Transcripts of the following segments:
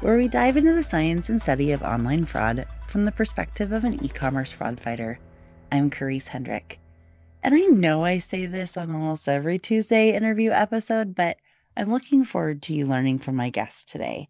where we dive into the science and study of online fraud from the perspective of an e commerce fraud fighter. I'm Karisse Hendrick. And I know I say this on almost every Tuesday interview episode, but I'm looking forward to you learning from my guest today.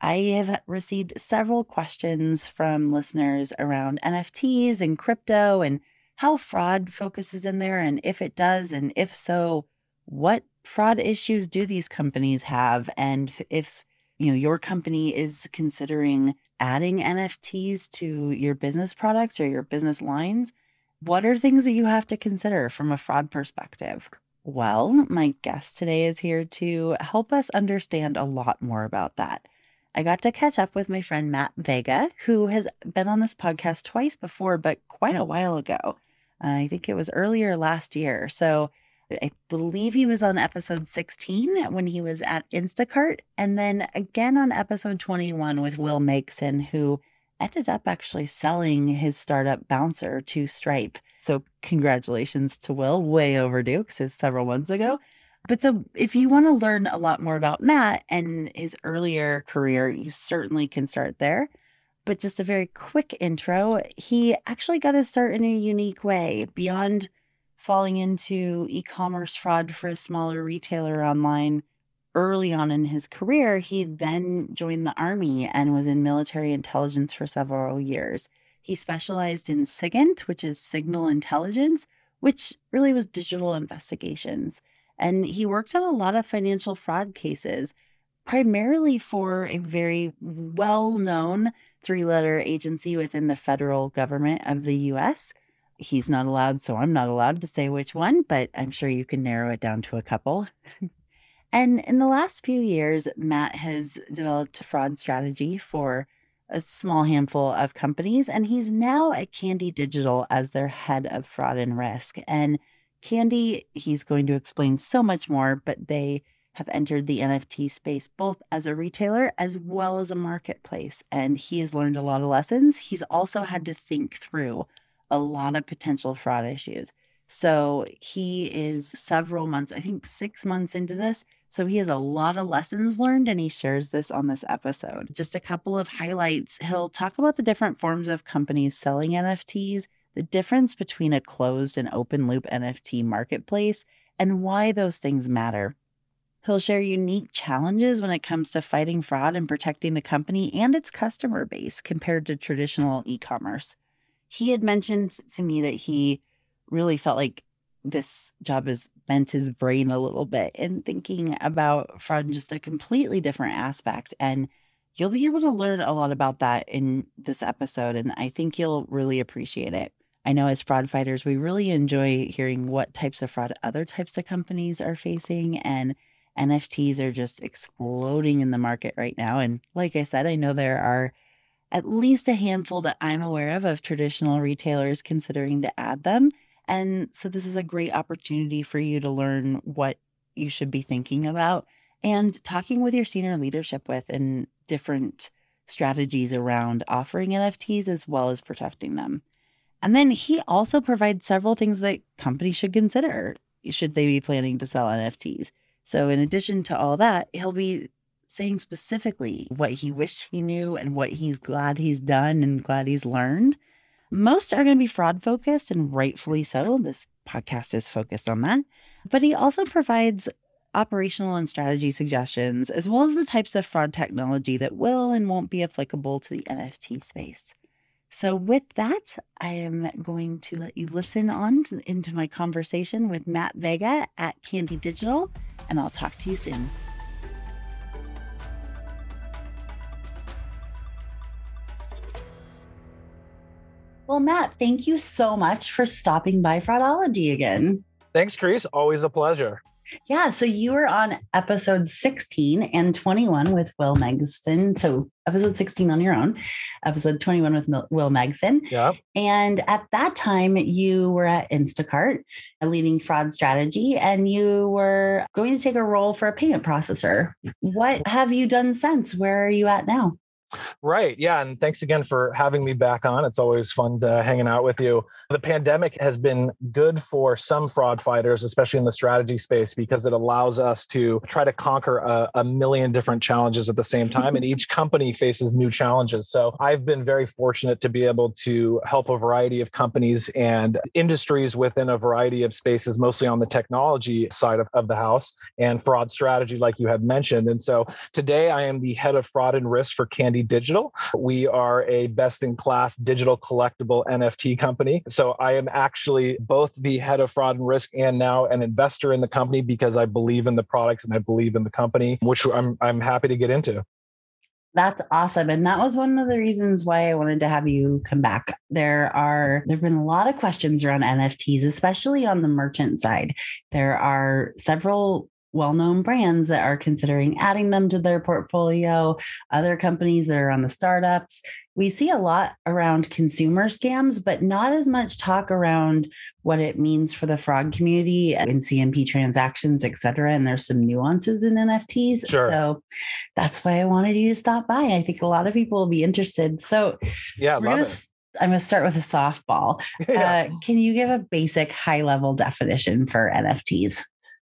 I have received several questions from listeners around NFTs and crypto and how fraud focuses in there, and if it does, and if so, what fraud issues do these companies have? And if you know your company is considering adding NFTs to your business products or your business lines, what are things that you have to consider from a fraud perspective? Well, my guest today is here to help us understand a lot more about that. I got to catch up with my friend Matt Vega, who has been on this podcast twice before, but quite a while ago. I think it was earlier last year. So I believe he was on episode 16 when he was at Instacart, and then again on episode 21 with Will Megson, who ended up actually selling his startup Bouncer to Stripe. So, congratulations to Will, way overdue because it's several months ago. But so, if you want to learn a lot more about Matt and his earlier career, you certainly can start there. But just a very quick intro, he actually got his start in a unique way beyond falling into e commerce fraud for a smaller retailer online early on in his career, he then joined the army and was in military intelligence for several years. He specialized in SIGINT, which is signal intelligence, which really was digital investigations. And he worked on a lot of financial fraud cases, primarily for a very well known three letter agency within the federal government of the US he's not allowed, so I'm not allowed to say which one, but I'm sure you can narrow it down to a couple. and in the last few years, Matt has developed a fraud strategy for a small handful of companies, and he's now at Candy Digital as their head of fraud and risk. And Candy, he's going to explain so much more, but they have entered the NFT space both as a retailer as well as a marketplace. And he has learned a lot of lessons. He's also had to think through a lot of potential fraud issues. So he is several months, I think six months into this. So he has a lot of lessons learned and he shares this on this episode. Just a couple of highlights. He'll talk about the different forms of companies selling NFTs, the difference between a closed and open loop NFT marketplace, and why those things matter. He'll share unique challenges when it comes to fighting fraud and protecting the company and its customer base compared to traditional e commerce he had mentioned to me that he really felt like this job has bent his brain a little bit in thinking about from just a completely different aspect. And you'll be able to learn a lot about that in this episode. And I think you'll really appreciate it. I know as fraud fighters, we really enjoy hearing what types of fraud other types of companies are facing. And NFTs are just exploding in the market right now. And like I said, I know there are at least a handful that I'm aware of of traditional retailers considering to add them. And so this is a great opportunity for you to learn what you should be thinking about and talking with your senior leadership with and different strategies around offering NFTs as well as protecting them. And then he also provides several things that companies should consider should they be planning to sell NFTs. So, in addition to all that, he'll be saying specifically what he wished he knew and what he's glad he's done and glad he's learned. Most are going to be fraud focused, and rightfully so. This podcast is focused on that. But he also provides operational and strategy suggestions, as well as the types of fraud technology that will and won't be applicable to the NFT space. So, with that, I am going to let you listen on to, into my conversation with Matt Vega at Candy Digital, and I'll talk to you soon. Well, Matt, thank you so much for stopping by Fraudology again. Thanks, Chris. Always a pleasure. Yeah. So you were on episode 16 and 21 with Will Megson. So episode 16 on your own, episode 21 with Will Megson. Yeah. And at that time, you were at Instacart, a leading fraud strategy, and you were going to take a role for a payment processor. What have you done since? Where are you at now? Right. Yeah. And thanks again for having me back on. It's always fun to hanging out with you. The pandemic has been good for some fraud fighters, especially in the strategy space, because it allows us to try to conquer a, a million different challenges at the same time. and each company faces new challenges. So I've been very fortunate to be able to help a variety of companies and industries within a variety of spaces, mostly on the technology side of, of the house and fraud strategy, like you had mentioned. And so today I am the head of fraud and risk for Candy Digital. We are a best in class digital collectible NFT company. So I am actually both the head of fraud and risk and now an investor in the company because I believe in the products and I believe in the company, which I'm, I'm happy to get into. That's awesome. And that was one of the reasons why I wanted to have you come back. There are there've been a lot of questions around NFTs, especially on the merchant side. There are several well known brands that are considering adding them to their portfolio, other companies that are on the startups. We see a lot around consumer scams, but not as much talk around what it means for the fraud community in CNP transactions, et cetera. And there's some nuances in NFTs. Sure. So that's why I wanted you to stop by. I think a lot of people will be interested. So yeah, we're gonna, I'm going to start with a softball. Yeah. Uh, can you give a basic high level definition for NFTs?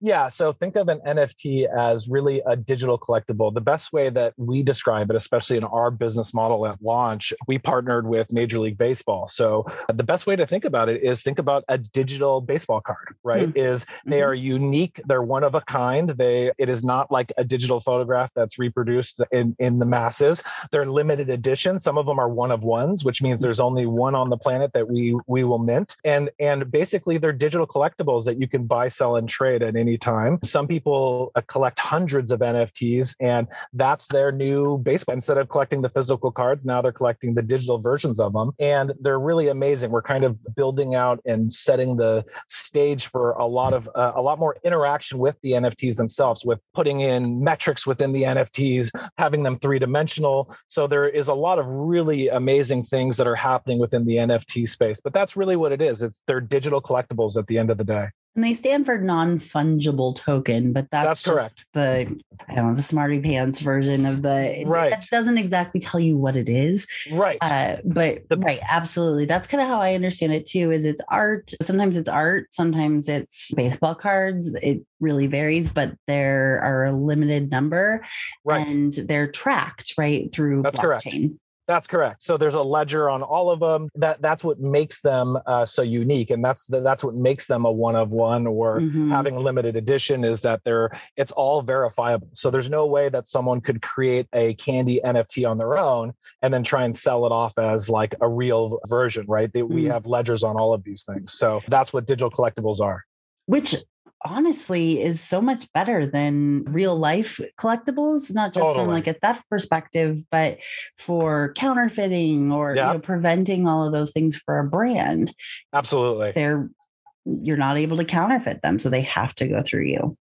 Yeah. So think of an NFT as really a digital collectible. The best way that we describe it, especially in our business model at launch, we partnered with Major League Baseball. So the best way to think about it is think about a digital baseball card, right? Mm-hmm. Is they mm-hmm. are unique, they're one of a kind. They it is not like a digital photograph that's reproduced in, in the masses. They're limited edition. Some of them are one of ones, which means there's only one on the planet that we we will mint. And and basically they're digital collectibles that you can buy, sell, and trade at any time. Some people uh, collect hundreds of NFTs, and that's their new baseball. Instead of collecting the physical cards, now they're collecting the digital versions of them, and they're really amazing. We're kind of building out and setting the stage for a lot of uh, a lot more interaction with the NFTs themselves, with putting in metrics within the NFTs, having them three dimensional. So there is a lot of really amazing things that are happening within the NFT space. But that's really what it is. It's they're digital collectibles at the end of the day. And they stand for non-fungible token, but that's, that's correct. the I don't know the smarty pants version of the right. That doesn't exactly tell you what it is. Right. Uh, but the, right, absolutely. That's kind of how I understand it too. Is it's art. Sometimes it's art. Sometimes it's baseball cards. It really varies, but there are a limited number, right. and they're tracked right through that's blockchain. Correct. That's correct. So there's a ledger on all of them. That that's what makes them uh, so unique, and that's the, that's what makes them a one of one or mm-hmm. having a limited edition is that they're it's all verifiable. So there's no way that someone could create a candy NFT on their own and then try and sell it off as like a real version, right? They, mm-hmm. We mm. have ledgers on all of these things. So that's what digital collectibles are. Which honestly is so much better than real life collectibles not just totally. from like a theft perspective but for counterfeiting or yeah. you know, preventing all of those things for a brand absolutely they're you're not able to counterfeit them so they have to go through you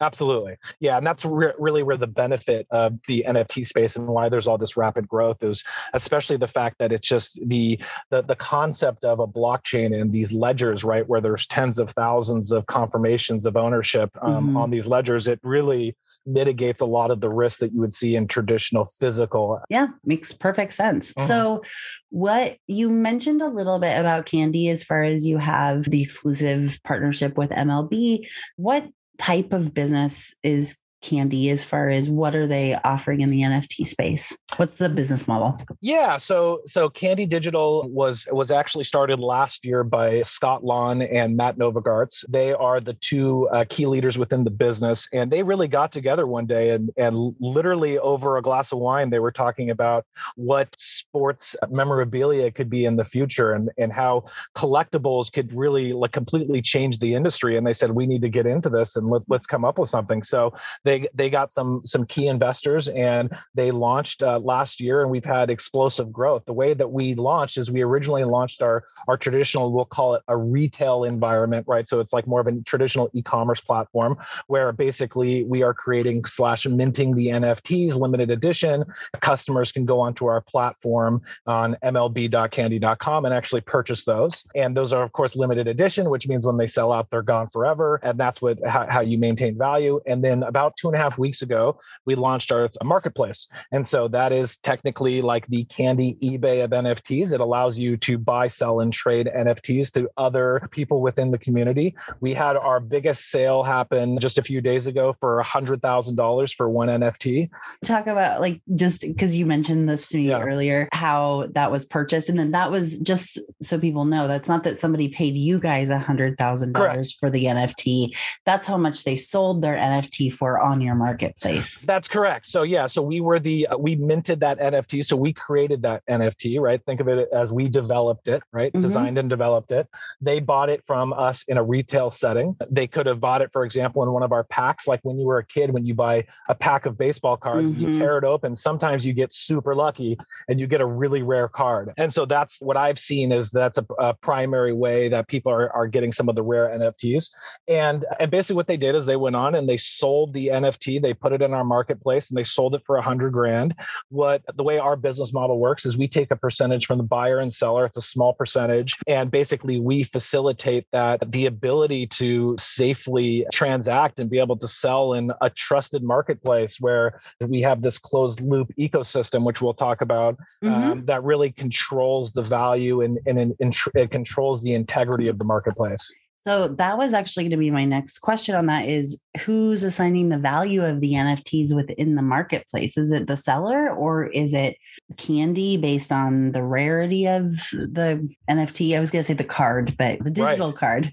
Absolutely. Yeah. And that's re- really where the benefit of the NFT space and why there's all this rapid growth is especially the fact that it's just the, the, the concept of a blockchain and these ledgers, right? Where there's tens of thousands of confirmations of ownership um, mm-hmm. on these ledgers. It really mitigates a lot of the risk that you would see in traditional physical. Yeah. Makes perfect sense. Mm-hmm. So what you mentioned a little bit about Candy as far as you have the exclusive partnership with MLB. What type of business is Candy as far as what are they offering in the NFT space? What's the business model? Yeah, so so Candy Digital was was actually started last year by Scott Lawin and Matt Novogratz. They are the two uh, key leaders within the business, and they really got together one day and and literally over a glass of wine, they were talking about what sports memorabilia could be in the future and and how collectibles could really like completely change the industry. And they said we need to get into this and let, let's come up with something. So they they they got some some key investors and they launched uh, last year and we've had explosive growth. The way that we launched is we originally launched our our traditional we'll call it a retail environment, right? So it's like more of a traditional e-commerce platform where basically we are creating slash minting the NFTs limited edition. Customers can go onto our platform on mlb.candy.com and actually purchase those. And those are of course limited edition, which means when they sell out, they're gone forever. And that's what how, how you maintain value. And then about two and a half weeks ago, we launched our marketplace. And so that is technically like the candy eBay of NFTs. It allows you to buy, sell, and trade NFTs to other people within the community. We had our biggest sale happen just a few days ago for $100,000 for one NFT. Talk about like just because you mentioned this to me yeah. earlier, how that was purchased. And then that was just so people know that's not that somebody paid you guys $100,000 for the NFT. That's how much they sold their NFT for on your marketplace. That's correct. So, yeah, so we were the, uh, we minted that NFT. So we created that NFT, right? Think of it as we developed it, right? Mm-hmm. Designed and developed it. They bought it from us in a retail setting. They could have bought it, for example, in one of our packs, like when you were a kid, when you buy a pack of baseball cards, mm-hmm. you tear it open. Sometimes you get super lucky and you get a really rare card. And so that's what I've seen is that's a, a primary way that people are, are getting some of the rare NFTs. And, and basically what they did is they went on and they sold the NFT, they put it in our marketplace and they sold it for a hundred grand. What the way our business model works is we take a percentage from the buyer and seller. It's a small percentage. And basically we facilitate that the ability to safely transact and be able to sell in a trusted marketplace where we have this closed loop ecosystem, which we'll talk about, mm-hmm. um, that really controls the value and, and, and, and it controls the integrity of the marketplace. So that was actually going to be my next question on that is who's assigning the value of the NFTs within the marketplace? Is it the seller or is it candy based on the rarity of the NFT? I was going to say the card, but the digital right. card.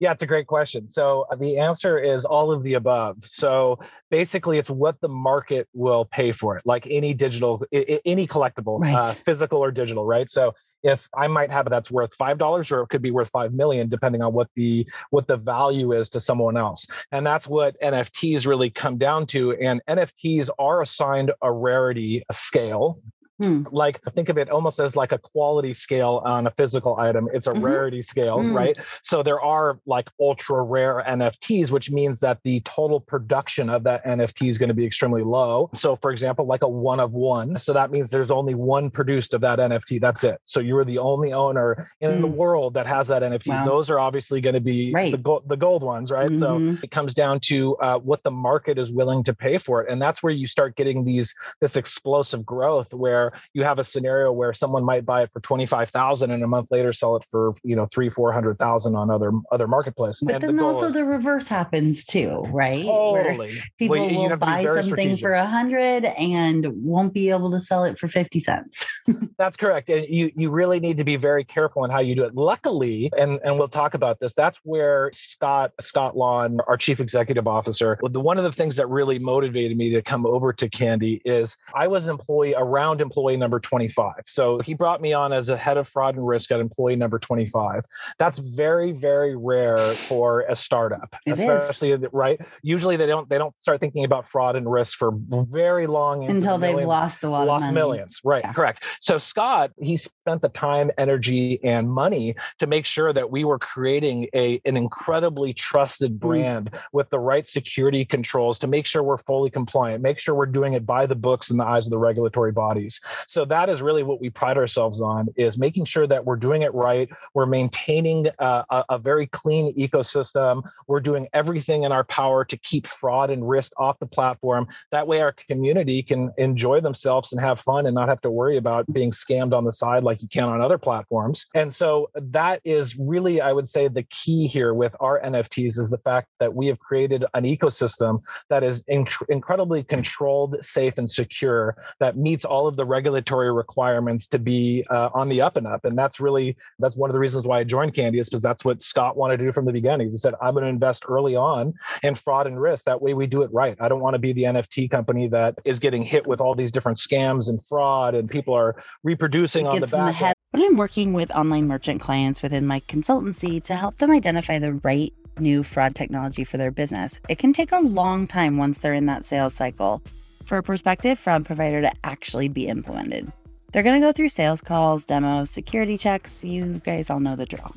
Yeah, it's a great question. So uh, the answer is all of the above. So basically, it's what the market will pay for it, like any digital, any collectible, uh, right. uh, physical or digital, right? So if I might have it that's worth five dollars, or it could be worth five million, depending on what the what the value is to someone else. And that's what NFTs really come down to. And NFTs are assigned a rarity a scale Hmm. Like think of it almost as like a quality scale on a physical item. It's a mm-hmm. rarity scale, mm. right? So there are like ultra rare NFTs, which means that the total production of that NFT is going to be extremely low. So for example, like a one of one. So that means there's only one produced of that NFT. That's it. So you are the only owner in mm. the world that has that NFT. Wow. Those are obviously going to be right. the, gold, the gold ones, right? Mm-hmm. So it comes down to uh, what the market is willing to pay for it. And that's where you start getting these this explosive growth where where you have a scenario where someone might buy it for 25,000 and a month later sell it for, you know, three, 400,000 on other, other marketplaces. But and then the also the reverse happens too, right? Totally. Where people well, will buy something for a hundred and won't be able to sell it for 50 cents. that's correct. And you, you really need to be very careful in how you do it. Luckily, and, and we'll talk about this, that's where Scott, Scott Lawin, our chief executive officer, the, one of the things that really motivated me to come over to Candy is I was employee around employee number 25. So he brought me on as a head of fraud and risk at employee number 25. That's very, very rare for a startup, it especially is. right. Usually they don't they don't start thinking about fraud and risk for very long until the they've lost a lot lost millions. Right, yeah. correct. So Scott, he spent the time, energy, and money to make sure that we were creating a an incredibly trusted mm. brand mm. with the right security controls to make sure we're fully compliant, make sure we're doing it by the books in the eyes of the regulatory bodies. So that is really what we pride ourselves on is making sure that we're doing it right. We're maintaining a, a, a very clean ecosystem. We're doing everything in our power to keep fraud and risk off the platform. That way our community can enjoy themselves and have fun and not have to worry about being scammed on the side like you can on other platforms. And so that is really, I would say, the key here with our NFTs is the fact that we have created an ecosystem that is inc- incredibly controlled, safe, and secure that meets all of the regulatory requirements to be uh, on the up and up. And that's really that's one of the reasons why I joined Candy is because that's what Scott wanted to do from the beginning. He said, "I'm going to invest early on in fraud and risk. That way, we do it right. I don't want to be the NFT company that is getting hit with all these different scams and fraud, and people are reproducing on the back." The when I'm working with online merchant clients within my consultancy to help them identify the right new fraud technology for their business, it can take a long time once they're in that sales cycle for a prospective fraud provider to actually be implemented. They're going to go through sales calls, demos, security checks. You guys all know the drill.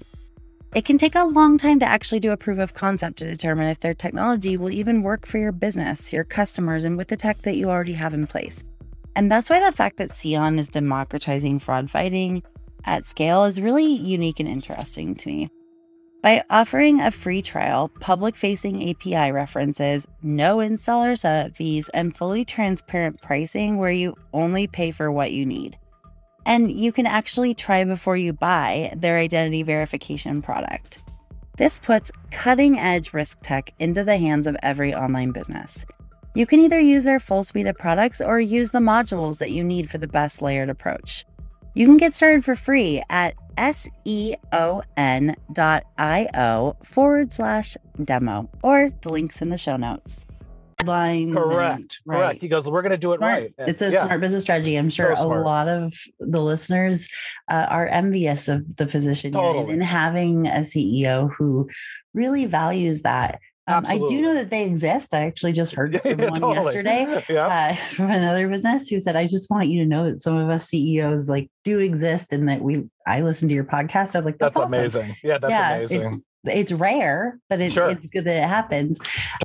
It can take a long time to actually do a proof of concept to determine if their technology will even work for your business, your customers, and with the tech that you already have in place. And that's why the fact that SEON is democratizing fraud fighting at scale is really unique and interesting to me. By offering a free trial, public facing API references, no installer setup uh, fees, and fully transparent pricing where you only pay for what you need. And you can actually try before you buy their identity verification product. This puts cutting edge risk tech into the hands of every online business. You can either use their full suite of products or use the modules that you need for the best layered approach. You can get started for free at seon.io forward slash demo, or the links in the show notes. Lines correct, and, right. correct. He goes, "We're going to do it smart. right." It's a yeah. smart business strategy. I'm sure so a lot of the listeners uh, are envious of the position totally. you're in and having a CEO who really values that. Um, I do know that they exist. I actually just heard from one totally. yesterday yeah. uh, from another business who said, "I just want you to know that some of us CEOs like do exist, and that we I listen to your podcast." I was like, "That's, that's awesome. amazing." Yeah, that's yeah, amazing. It, it's rare, but it, sure. it's good that it happens.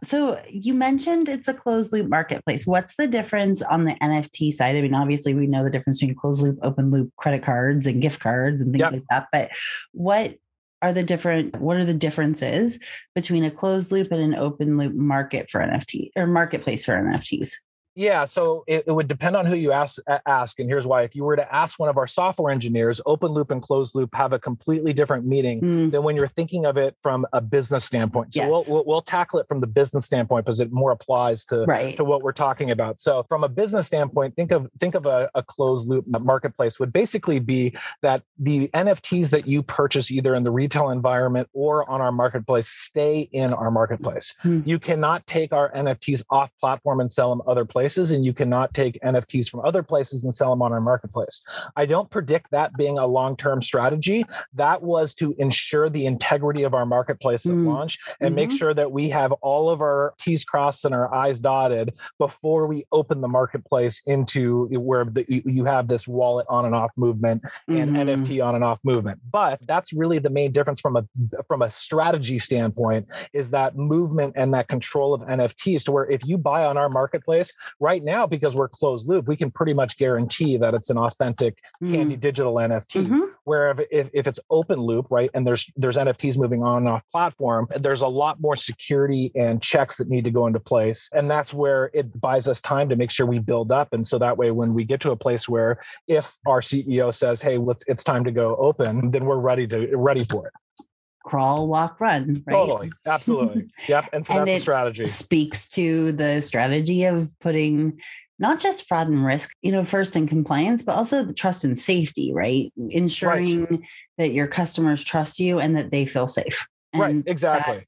So you mentioned it's a closed loop marketplace. What's the difference on the NFT side? I mean, obviously we know the difference between closed loop, open loop credit cards and gift cards and things yep. like that. But what are the different what are the differences between a closed loop and an open loop market for nft or marketplace for nfts yeah, so it, it, would depend on who you ask. Ask, and here's why: if you were to ask one of our software engineers, open loop and closed loop have a completely different meaning mm. than when you're thinking of it from a business standpoint. So yes. we'll, we'll, we'll tackle it from the business standpoint because it more applies to right. to what we're talking about. So from a business standpoint, think of think of a, a closed loop marketplace would basically be that the NFTs that you purchase either in the retail environment or on our marketplace stay in our marketplace. Mm. You cannot take our NFTs off platform and sell them other places places and you cannot take NFTs from other places and sell them on our marketplace. I don't predict that being a long term strategy. That was to ensure the integrity of our marketplace at mm. launch and mm-hmm. make sure that we have all of our T's crossed and our I's dotted before we open the marketplace into where the, you have this wallet on and off movement and mm-hmm. NFT on and off movement. But that's really the main difference from a from a strategy standpoint is that movement and that control of NFTs to where if you buy on our marketplace, right now because we're closed loop we can pretty much guarantee that it's an authentic mm. candy digital nft mm-hmm. where if, if, if, it's open loop right and there's there's nfts moving on and off platform there's a lot more security and checks that need to go into place and that's where it buys us time to make sure we build up and so that way when we get to a place where if our ceo says hey let's it's time to go open then we're ready to ready for it crawl, walk, run. Right? Totally. Absolutely. yep. And so and that's the strategy. Speaks to the strategy of putting not just fraud and risk, you know, first in compliance, but also the trust and safety, right? Ensuring right. that your customers trust you and that they feel safe. And right. Exactly.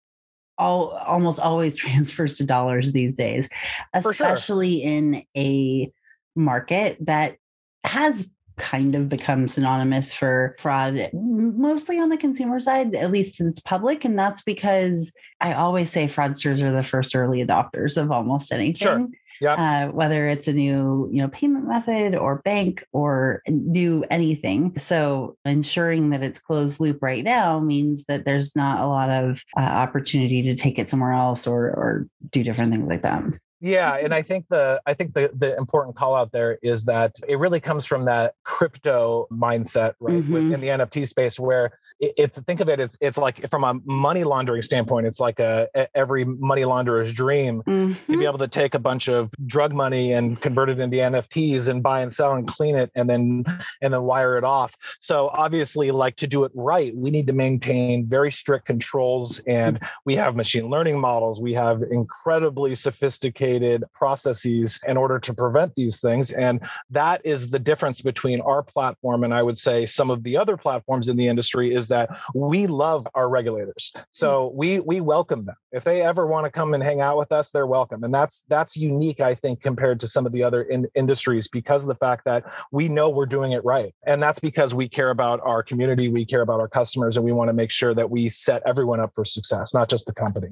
All almost always transfers to dollars these days, especially sure. in a market that has kind of become synonymous for fraud, mostly on the consumer side, at least it's public. And that's because I always say fraudsters are the first early adopters of almost anything. Sure. Yep. Uh, whether it's a new you know payment method or bank or new anything so ensuring that it's closed loop right now means that there's not a lot of uh, opportunity to take it somewhere else or or do different things like that yeah, and I think the I think the the important call out there is that it really comes from that crypto mindset, right? Mm-hmm. in the NFT space, where it, think of it, it's it's like from a money laundering standpoint, it's like a, a every money launderer's dream mm-hmm. to be mm-hmm. able to take a bunch of drug money and convert it into NFTs and buy and sell and clean it and then and then wire it off. So obviously, like to do it right, we need to maintain very strict controls, and we have machine learning models, we have incredibly sophisticated processes in order to prevent these things. And that is the difference between our platform and I would say some of the other platforms in the industry is that we love our regulators. So hmm. we we welcome them. If they ever want to come and hang out with us, they're welcome. And that's that's unique, I think, compared to some of the other in- industries because of the fact that we know we're doing it right. And that's because we care about our community, we care about our customers, and we want to make sure that we set everyone up for success, not just the company.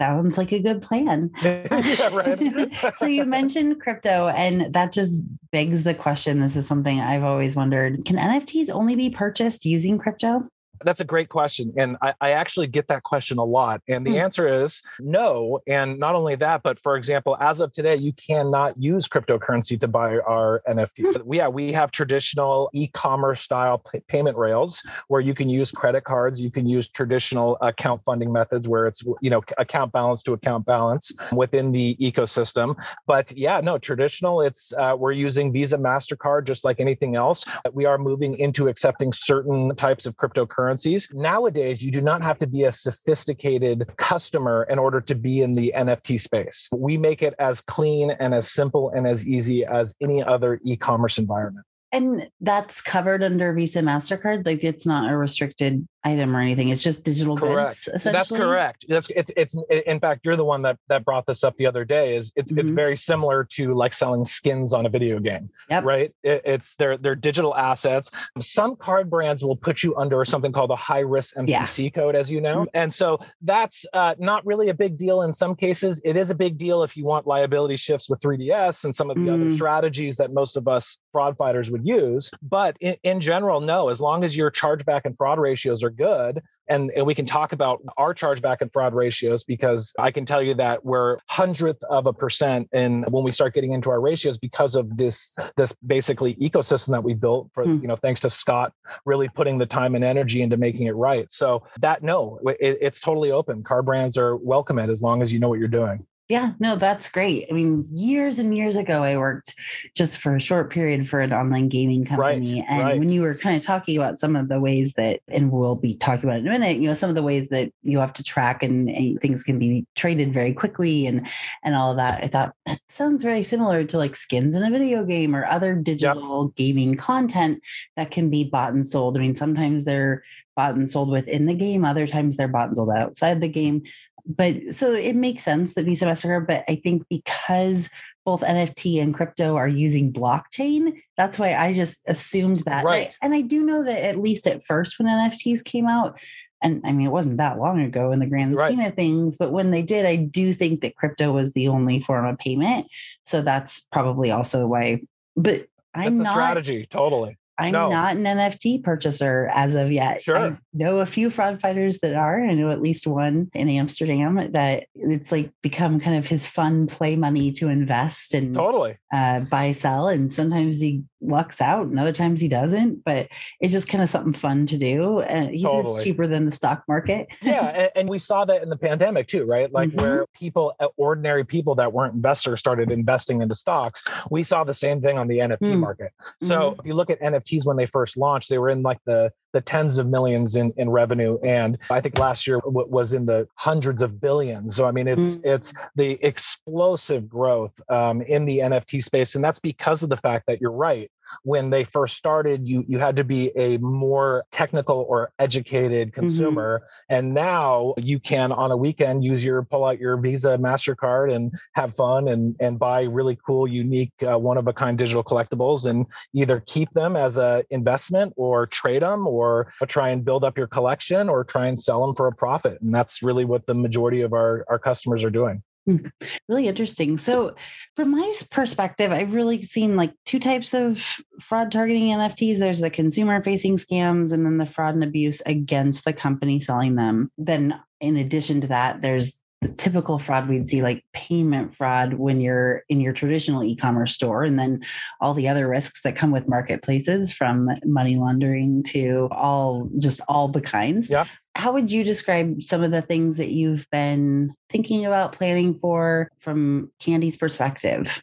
Sounds like a good plan. yeah, so you mentioned crypto, and that just begs the question. This is something I've always wondered. Can NFTs only be purchased using crypto? That's a great question. And I, I, actually get that question a lot. And the mm. answer is no. And not only that, but for example, as of today, you cannot use cryptocurrency to buy our NFT. Mm. Yeah, we have traditional e commerce style p- payment rails where you can use credit cards, you can use traditional account funding methods where it's, you know, account balance to account balance within the ecosystem. But yeah, no, traditional, it's, uh, we're using Visa, MasterCard, just like anything else. We are moving into accepting certain types of cryptocurrency currencies. Nowadays, you do not have to be a sophisticated customer in order to be in the NFT space. We make it as clean and as simple and as easy as any other e commerce environment. And that's covered under Visa MasterCard? Like it's not a restricted item or anything. It's just digital correct. goods. That's correct. That's it's it's in fact you're the one that that brought this up the other day. Is it's mm-hmm. it's very similar to like selling skins on a video game. Yep. Right. It, it's they're they're digital assets. Some card brands will put you under something called a high risk MCC yeah. code, as you know, mm-hmm. and so that's uh, not really a big deal in some cases. It is a big deal if you want liability shifts with 3DS and some of the mm. other strategies that most of us fraud fighters would use. But in, in general, no. As long as your chargeback and fraud ratios are good. And, and we can talk about our chargeback and fraud ratios because I can tell you that we're hundredth of a percent in when we start getting into our ratios because of this this basically ecosystem that we built for hmm. you know thanks to Scott really putting the time and energy into making it right. So that no, it, it's totally open. Car brands are welcome it as long as you know what you're doing. Yeah, no, that's great. I mean, years and years ago, I worked just for a short period for an online gaming company. Right, and right. when you were kind of talking about some of the ways that, and we'll be talking about in a minute, you know, some of the ways that you have to track and, and things can be traded very quickly and and all of that, I thought that sounds very similar to like skins in a video game or other digital yep. gaming content that can be bought and sold. I mean, sometimes they're bought and sold within the game, other times they're bought and sold outside the game but so it makes sense that Visa MasterCard, but I think because both NFT and crypto are using blockchain, that's why I just assumed that. Right. And I, and I do know that at least at first when NFTs came out, and I mean, it wasn't that long ago in the grand scheme right. of things, but when they did, I do think that crypto was the only form of payment. So that's probably also why. But I'm that's not strategy, totally. I'm no. not an NFT purchaser as of yet. Sure. I know a few fraud fighters that are. I know at least one in Amsterdam that it's like become kind of his fun play money to invest and totally uh, buy sell. And sometimes he lucks out and other times he doesn't. But it's just kind of something fun to do. And he's totally. cheaper than the stock market. yeah, and, and, we saw that in the pandemic too, right? Like mm-hmm. where people, uh, ordinary people that weren't investors, started investing into stocks. We saw the same thing on the NFT mm-hmm. market. So mm-hmm. if you look at NFTs when they first launched, they were in like the the tens of millions in, in revenue. And I think last year w- was in the hundreds of billions. So, I mean, it's, mm-hmm. it's the explosive growth um, in the NFT space. And that's because of the fact that you're right. When they first started, you, you had to be a more technical or educated mm-hmm. consumer. Mm-hmm. And now you can, on a weekend, use your, pull out your Visa, MasterCard and have fun and, and buy really cool, unique, uh, one of a kind digital collectibles and either keep them as an investment or trade them or or try and build up your collection or try and sell them for a profit. And that's really what the majority of our, our customers are doing. Hmm. Really interesting. So, from my perspective, I've really seen like two types of fraud targeting NFTs. There's the consumer facing scams and then the fraud and abuse against the company selling them. Then, in addition to that, there's the typical fraud we'd see like payment fraud when you're in your traditional e-commerce store and then all the other risks that come with marketplaces from money laundering to all just all the kinds. Yeah. How would you describe some of the things that you've been thinking about planning for from candy's perspective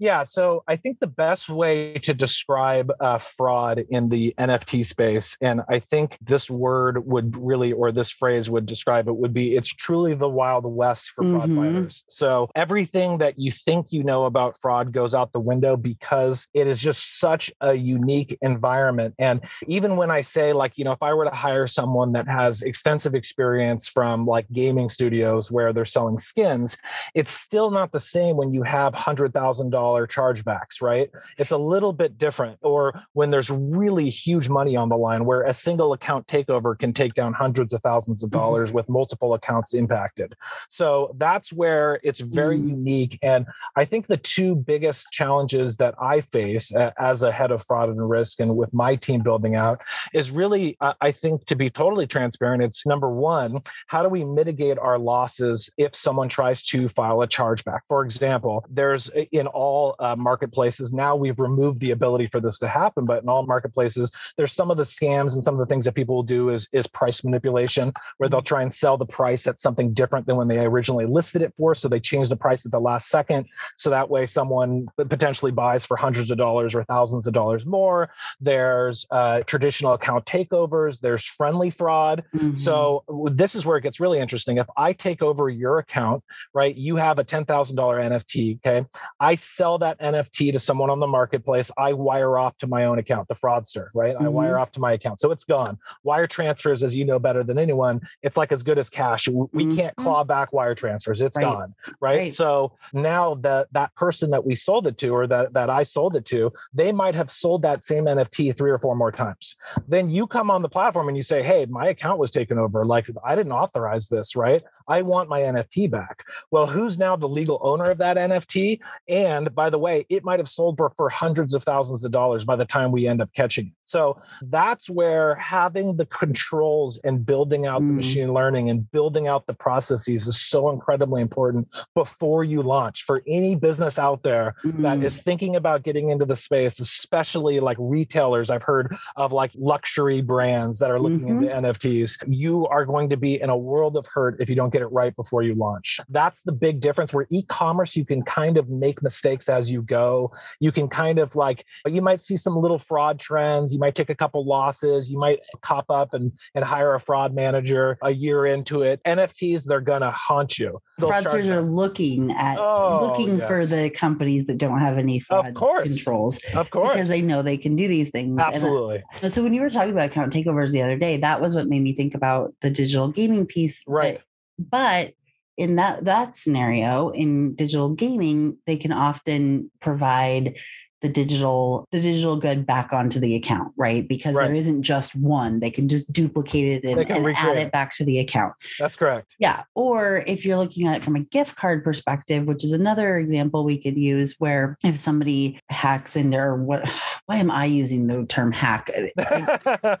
Yeah, so I think the best way to describe uh, fraud in the NFT space, and I think this word would really, or this phrase would describe it, would be it's truly the Wild West for fraud Mhm. fighters. So everything that you think you know about fraud goes out the window because it is just such a unique environment. And even when I say, like, you know, if I were to hire someone that has extensive experience from like gaming studios where they're selling skins, it's still not the same when you have hundred thousand dollar chargebacks, right? It's a little bit different. Or when there's really huge money on the line, where a single account takeover can take down hundreds of thousands of Mhm. dollars with multiple accounts impacted. So that's where it's very Mm. unique. And I think the two biggest challenges that I face as a head of fraud and risk, and with my team building out, is really, I think, to be totally transparent, it's number one, how do we mitigate our losses if someone tries to file a chargeback? For example, there's in all uh, marketplaces now we've removed the ability for this to happen, but in all marketplaces, there's some of the scams and some of the things that people will do is is price manipulation, where they'll try and sell the price at something different than when they originally listed it for. So they change the price at the last second, so that way someone potentially buys for hundreds of dollars or thousands of dollars more. There's uh, traditional account takeovers. There's friendly fraud. Mhm. So this is where it gets really interesting. If I take over your account, right, you have a ten thousand dollar NFT. Okay, I sell that NFT to someone on the marketplace. I wire off to my own account, the fraudster, right? I Mhm. wire off to my account, so it's gone. Wire transfers, as you know better than anyone, it's like as good as cash. We can't Mhm. claw back wire transfers. It's Right. gone, right? Right. So now that that person that we sold it to, or that that I sold it to, they might have sold that same NFT three or four more times then you come on the platform and you say, Hey, my account was taken over. Like, I didn't authorize this, right? I want my NFT back. Well, who's now the legal owner of that NFT? And by the way, it might have sold for, hundreds of thousands of dollars by the time we end up catching it. So that's where having the controls and building out the Mm. machine learning and building out the processes is so incredibly important before you launch for any business out there that Mm. is thinking about getting into the space, especially like retailers. I've heard of like luxury brands that are looking Mhm. into NFTs. You are going to be in a world of hurt if you don't get it right before you launch. That's the big difference where e-commerce, you can kind of make mistakes as you go. You can kind of like, you might see some little fraud trends. You might take a couple losses. You might cop up and, and hire a fraud manager a year into it. NFTs, they're going to haunt you. They'll fraudsters are looking at Oh, looking for the companies that don't have any fraud course. controls Of course. because they know they can do these things. And, uh, Absolutely. so when you were talking about account takeovers the other day, that was what made me think about the digital gaming piece. Right. but in that that scenario in digital gaming, they can often provide the digital the digital good back onto the account, right? Because there Right. isn't just one. They can just duplicate it and, and add it back to the account. That's correct. Yeah. Or if you're looking at it from a gift card perspective, which is another example we could use where if somebody hacks into or what why am I using the term hack?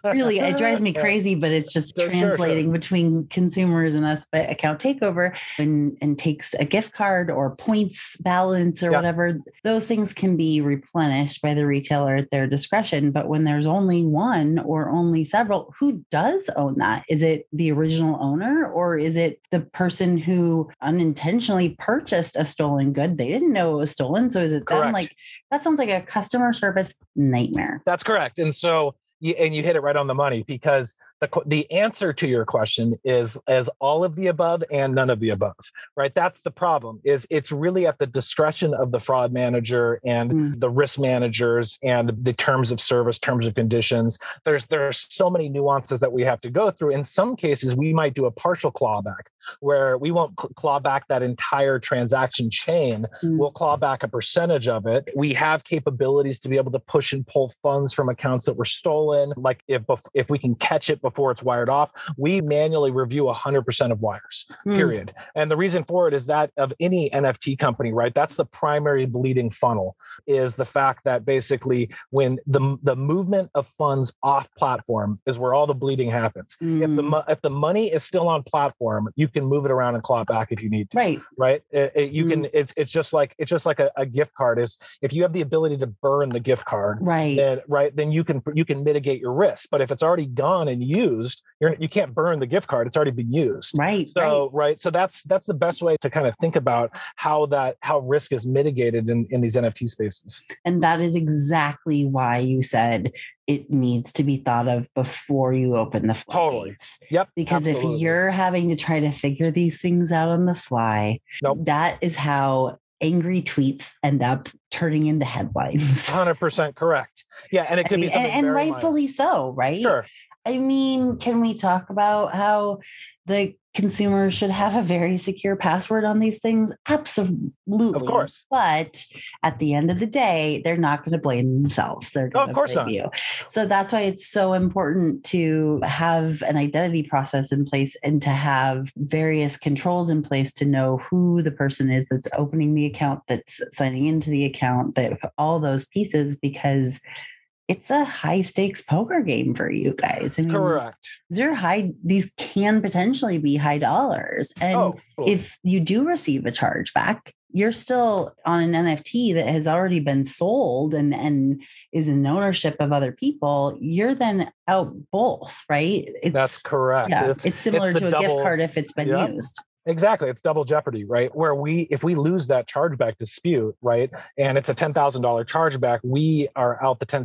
Really it drives me crazy, but it's just Sure, sure, sure. translating between consumers and us, but account takeover and, and takes a gift card or points balance or whatever. Those things can be replenished by the retailer at their discretion. But when there's only one or only several, who does own that? Is it the original owner or is it the person who unintentionally purchased a stolen good? They didn't know it was stolen. So is it them? Like that sounds like a customer service nightmare. That's correct. And so, you, and you hit it right on the money because the the answer to your question is as all of the above and none of the above, right? That's the problem. Is it's really at the discretion of the fraud manager and Mm. the risk managers and the terms of service, terms of conditions. There's there are so many nuances that we have to go through. In some cases, we might do a partial clawback where we won't cl- claw back that entire transaction chain Mm. we'll claw back a percentage of it. We have capabilities to be able to push and pull funds from accounts that were stolen. Like if if we can catch it before it's wired off, we manually review 100% of wires. Mm. Period. And the reason for it is that of any NFT company, right? That's the primary bleeding funnel is the fact that basically when the the movement of funds off platform is where all the bleeding happens. If the Mm. if the money is still on platform, you can move it around and claw it back if you need to right. right It- it- you Mm. can it's it's just like it's just like a, a gift card is if you have the ability to burn the gift card Right. then right then you can you can mitigate your risk. But if it's already gone and used, you're you can't burn the gift card. It's already been used. Right. So right. right. So that's that's the best way to kind of think about how that how risk is mitigated in, in these NFT spaces. And that is exactly why you said it needs to be thought of before you open the floodgates. Totally. Yep. Because absolutely. if you're having to try to figure these things out on the fly, nope. that is how angry tweets end up turning into headlines. 100% correct. Yeah. And it could I mean, be something and, and rightfully minor. so, right? Sure. I mean, can we talk about how the consumer should have a very secure password on these things? Absolutely. Of course. But at the end of the day, they're not going to blame themselves. They're going of course blame not. you. So that's why it's so important to have an identity process in place and to have various controls in place to know who the person is that's opening the account, that's signing into the account, that all those pieces, because it's a high stakes poker game for you guys. I mean, Correct. these are high, these can potentially be high dollars. And oh, cool. if you do receive a chargeback, you're still on an NFT that has already been sold and, and is in ownership of other people, you're then out both, right? It's, that's correct. Yeah, It's, it's, similar the to a double- gift card if it's been Yep. used. Exactly. It's double jeopardy, right? Where we, if we lose that chargeback dispute, right, and it's a $10,000 chargeback, we are out the $10,000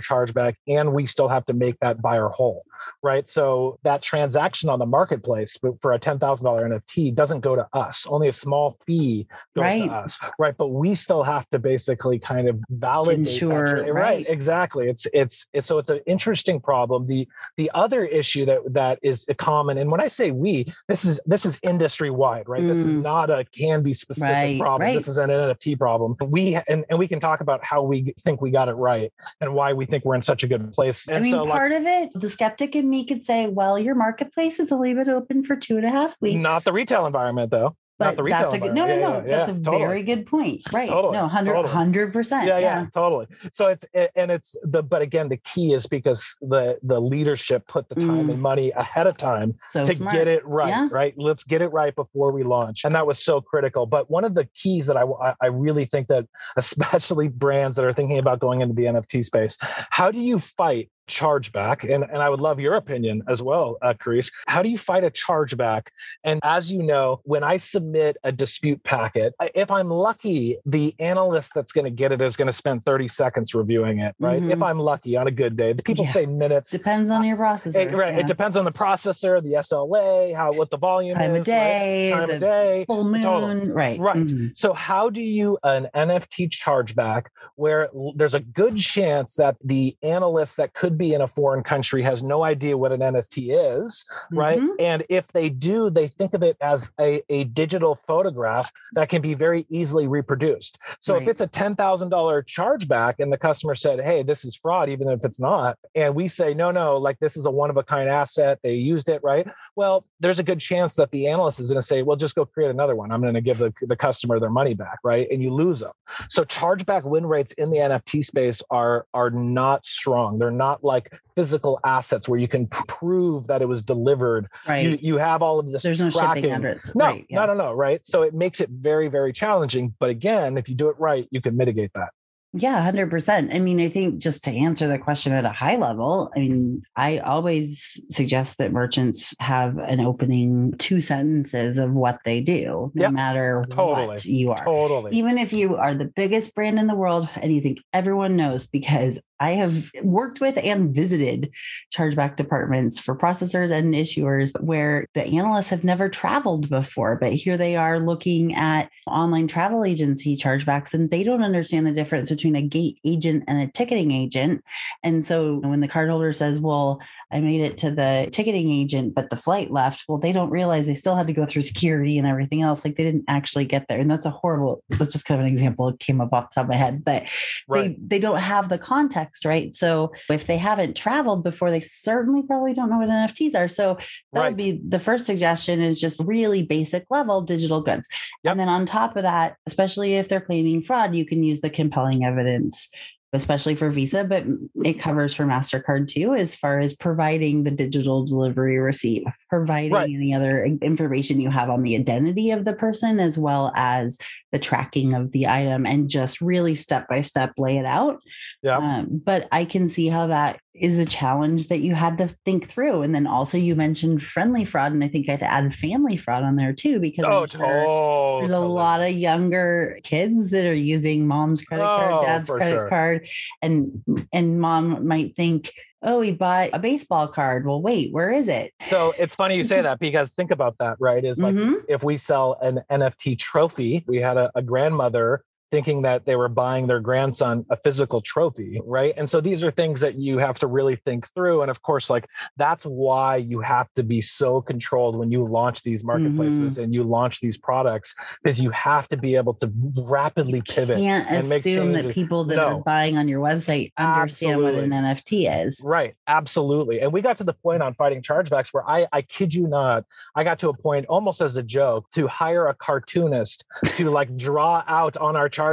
chargeback and we still have to make that buyer whole, right? So that transaction on the marketplace for a $10,000 NFT doesn't go to us. Only a small fee goes Right. to us, right? But we still have to basically kind of validate Ensure, tra- right. right? Exactly. It's, it's, it's, so it's an interesting problem. The, the other issue that, that is common, and when I say we, this is, this is industry wide, right? This is Mm. not a candy specific Right, problem. right. This is an NFT problem. We and, and we can talk about how we think we got it right and why we think we're in such a good place. And I mean, so, like, part of it, the skeptic in me could say, well, your marketplace has only been open for two and a half weeks. not the retail environment though. But not the retail that's a good no no no environment. Yeah, that's yeah, a totally. very good point right Totally, no 100 totally. 100% yeah, yeah, totally. So it's and it's the but again the key is because the the leadership put the time Mm. and money ahead of time so to smart. get it right, Yeah. right? Let's get it right before we launch. And that was so critical. But one of the keys that I- I really think that, especially brands that are thinking about going into the NFT space, how do you fight chargeback? And, and I would love your opinion as well, uh, Karisse. How do you fight a chargeback? And as you know, when I submit a dispute packet, if I'm lucky, the analyst that's going to get it is going to spend 30 seconds reviewing it, right? Mhm. If I'm lucky on a good day, the people Yeah. say minutes. depends on your processor It, right. yeah. It depends on the processor, the SLA, how what the volume time is, of day right? time of day. full moon Totally. right Right. Mhm. So how do you an NFT chargeback where there's a good chance that the analyst that could be in a foreign country has no idea what an NFT is, right? Mhm. And if they do, they think of it as a, a digital photograph that can be very easily reproduced. So if it's a $10,000 chargeback and the customer said, hey, this is fraud, even if it's not, and we say, no, no, like this is a one of a kind asset, they used it, right? Well, there's a good chance that the analyst is going to say, well, just go create another one. I'm going to give the, the customer their money back, right? And you lose them. So chargeback win rates in the NFT space are are not strong. They're not like physical assets where you can prove that it was delivered. right You you have all of this there's no tracking. shipping No, right, yeah. no, no, no, right? So it makes it very, very challenging. But again, if you do it right, you can mitigate that. Yeah, 100%. I mean, I think just to answer the question at a high level, I mean, I always suggest that merchants have an opening two sentences of what they do, no Yep, matter totally, what you are. Totally. Even if you are the biggest brand in the world and you think everyone knows, because I have worked with and visited chargeback departments for processors and issuers where the analysts have never traveled before, but here they are looking at online travel agency chargebacks and they don't understand the difference between a gate agent and a ticketing agent. And so when the cardholder says, Well, I made it to the ticketing agent, but the flight left. Well, they don't realize they still had to go through security and everything else. Like they didn't actually get there. And that's a horrible, that's just kind of an example. It came up off the top of my head, but right. they, they don't have the context, right? So if they haven't traveled before, they certainly probably don't know what NFTs are. So that Right. would be the first suggestion is just really basic level digital goods. Yep. And then on top of that, especially if they're claiming fraud, you can use the compelling evidence especially for Visa, but it covers for MasterCard too, as far as providing the digital delivery receipt, providing Right. any other information you have on the identity of the person as well as the tracking of the item and just really step by step lay it out. Yeah. Um, but I can see how that is a challenge that you had to think through. And then also you mentioned friendly fraud, and I think I had to add family fraud on there too because Oh, sure totally. there's a lot of younger kids that are using mom's credit Oh, card, dad's credit sure. card, and and mom might think, oh, he bought a baseball card. Well, wait, where is it? So it's funny you say that because think about that, right? Is like Mhm. if we sell an NFT trophy, we had a, a grandmother thinking that they were buying their grandson a physical trophy, right? And so these are things that you have to really think through. And of course, like that's why you have to be so controlled when you launch these marketplaces mm-hmm. and you launch these products, because you have to be able to rapidly pivot. Can't and make assume that people that are buying on your website understand what an NFT is. Right, absolutely. And we got to the point on fighting chargebacks where I, I kid you not, I got to a point almost as a joke to hire a cartoonist to like draw out on our chargebacks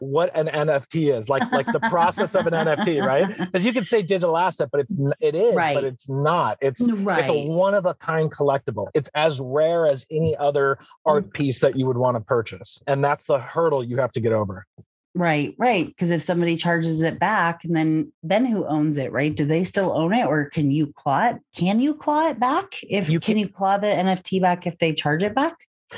what an NFT is, like like the process of an NFT, right? Because you can say digital asset, but it's it is, Right. but it's not. It's it's a one of a kind collectible. It's as rare as any other art mm. piece that you would want to purchase, and that's the hurdle you have to get over. Right, right. Because if somebody charges it back, and then then who owns it, right? Do they still own it, or can you claw it? Can you claw it back? If You can you claw the NFT back if they charge it back?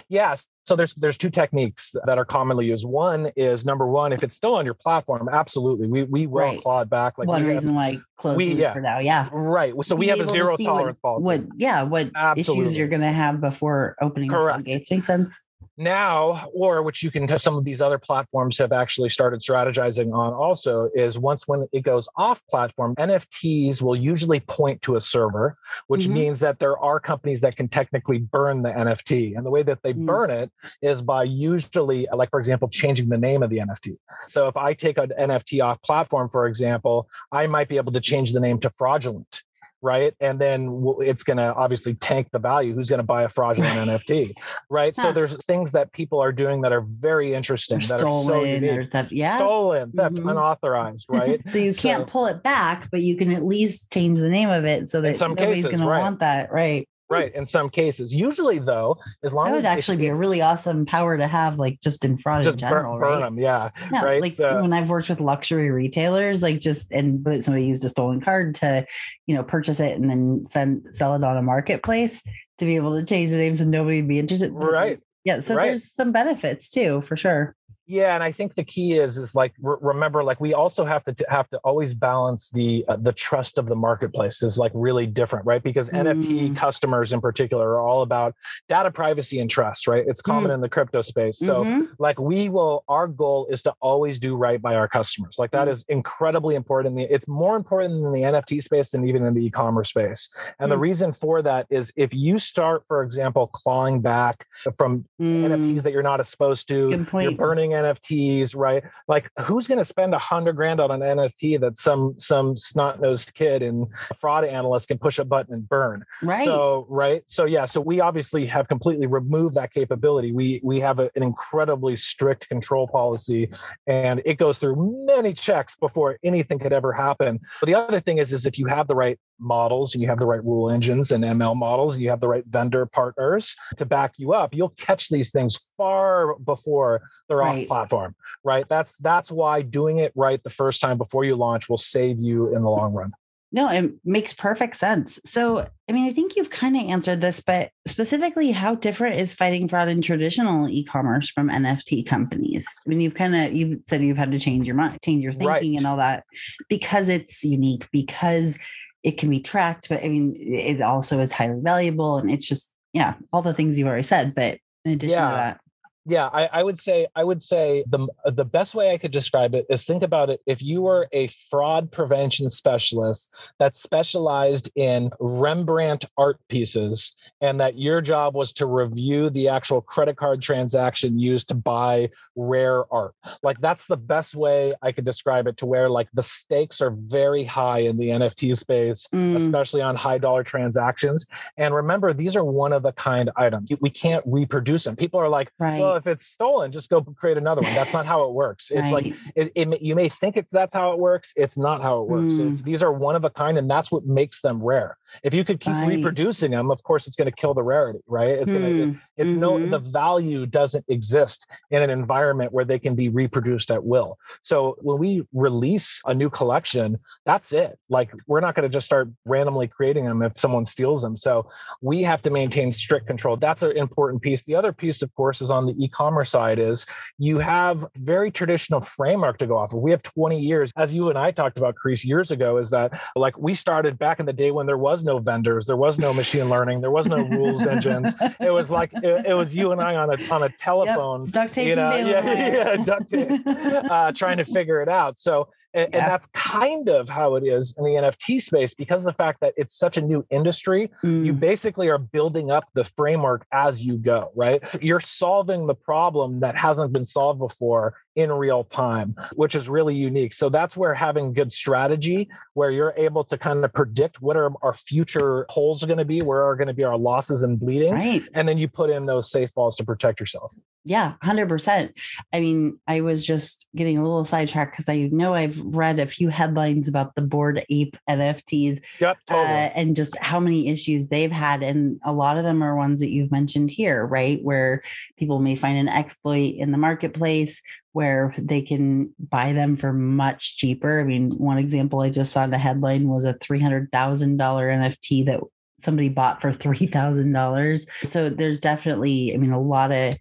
Yes. So there's there's two techniques that are commonly used. One is number one, if it's still on your platform, absolutely, we we will Right. claw it back. Like One we have- reason why I closed we- yeah. for now, yeah. right. So we Be have a able to zero what- tolerance policy. What, yeah, what Absolutely. issues you're going to have before opening the floodgates makes sense. Now or which you can some of these other platforms have actually started strategizing on also is once when it goes off platform nfts will usually point to a server which Mhm. means that there are companies that can technically burn the nft and the way that they Mm. burn it is by usually like for example changing the name of the nft so if i take an nft off platform for example i might be able to change the name to fraudulent right and then it's going to obviously tank the value who's going to buy a fraudulent nft right? So there's things that people are doing that are very interesting, Or that are so stolen unique. that, yeah. Stolen, theft, Mhm. unauthorized, right? so you can't So- pull it back, but you can at least change the name of it so that some nobody's going to want that, right? Right. In some cases, usually though, as long That as would actually be a really awesome power to have, like just in fraud in just general, burn, burn them, yeah, Yeah, right. like So- when I've worked with luxury retailers, like just and but somebody used a stolen card to, you know, purchase it and then send sell it on a marketplace to be able to change the names and nobody would be interested. right. Yeah. So Right. there's some benefits too, for sure. Yeah, and I think the key is is like re- remember like we also have to t- have to always balance the uh, the trust of the marketplace is like really different, right? Because NFT Mm. customers in particular are all about data privacy and trust, right? It's common Mm. in the crypto space. So Mhm. like we will our goal is to always do right by our customers like that Mm. is incredibly important it's more important in the nft space than even in the e-commerce space and the Mm. reason for that is if you start for example clawing back from Mm. nfts that you're not supposed to you're burning nfts right like who's going to spend a hundred grand on an nft that some some snot-nosed kid and fraud analyst can push a button and burn right. so right. So yeah. So we obviously have completely removed that capability. We we have a- an incredibly strict control policy, and it goes through many checks before anything could ever happen. But the other thing is, is if you have the right models and you have the right rule engines and ML models, and you have the right vendor partners to back you up, you'll catch these things far before they're Right. off platform. Right. That's that's why doing it right the first time before you launch will save you in the long run. No, it makes perfect sense. So, I mean, I think you've kind of answered this, but specifically, how different is fighting fraud in traditional e-commerce from NFT companies? I mean, you've kind of you said you've had to change your mind, change your thinking, Right. and all that because it's unique, because it can be tracked. But I mean, it also is highly valuable, and it's just yeah, all the things you've already said. But in addition Yeah. to that, yeah I, I would say i would say the the best way i could describe it is think about it if you were a fraud prevention specialist that specialized in rembrandt art pieces and that your job was to review the actual credit card transaction used to buy rare art like that's the best way i could describe it to where like the stakes are very high in the nft space Mm, especially on high dollar transactions. And remember these are one of a kind items. We can't reproduce them. People are like right? well, well, if it's stolen, just go create another one. That's not how it works. It's right. like it, it, you may think it's that's how it works. It's not how it works. Mm. these are one of a kind, and that's what makes them rare. If you could keep right. reproducing them, of course, it's going to kill the rarity, right? It's mm. going to. It's mm-hmm. no the value doesn't exist in an environment where they can be reproduced at will. So when we release a new collection, that's it. Like we're not going to just start randomly creating them if someone steals them. So we have to maintain strict control. That's an important piece. The other piece, of course, is on the e-commerce side is you have very traditional framework to go off of. We have 20 years, as you and I talked about, Karisse, years ago, is that like we started back in the day when there was no vendors, there was no machine learning, there was no rules engines. It was like it, it, was you and I on a on a telephone, yep. duct tape, you know, yeah, yeah, duct tape, uh, trying to figure it out. So and, yeah. and, that's kind of how it is in the NFT space because of the fact that it's such a new industry. Mm. You basically are building up the framework as you go, right? You're solving the problem that hasn't been solved before in real time, which is really unique. So that's where having good strategy, where you're able to kind of predict what are our future holes are going to be, where are going to be our losses and bleeding, right. and then you put in those safe falls to protect yourself. Yeah, 100%. I mean, I was just getting a little sidetracked because I know I've read a few headlines about the Bored Ape NFTs yep, totally. uh, and just how many issues they've had. And a lot of them are ones that you've mentioned here, right? Where people may find an exploit in the marketplace where they can buy them for much cheaper. I mean, one example I just saw in the headline was a $300,000 NFT that somebody bought for $3,000. So there's definitely, I mean, a lot of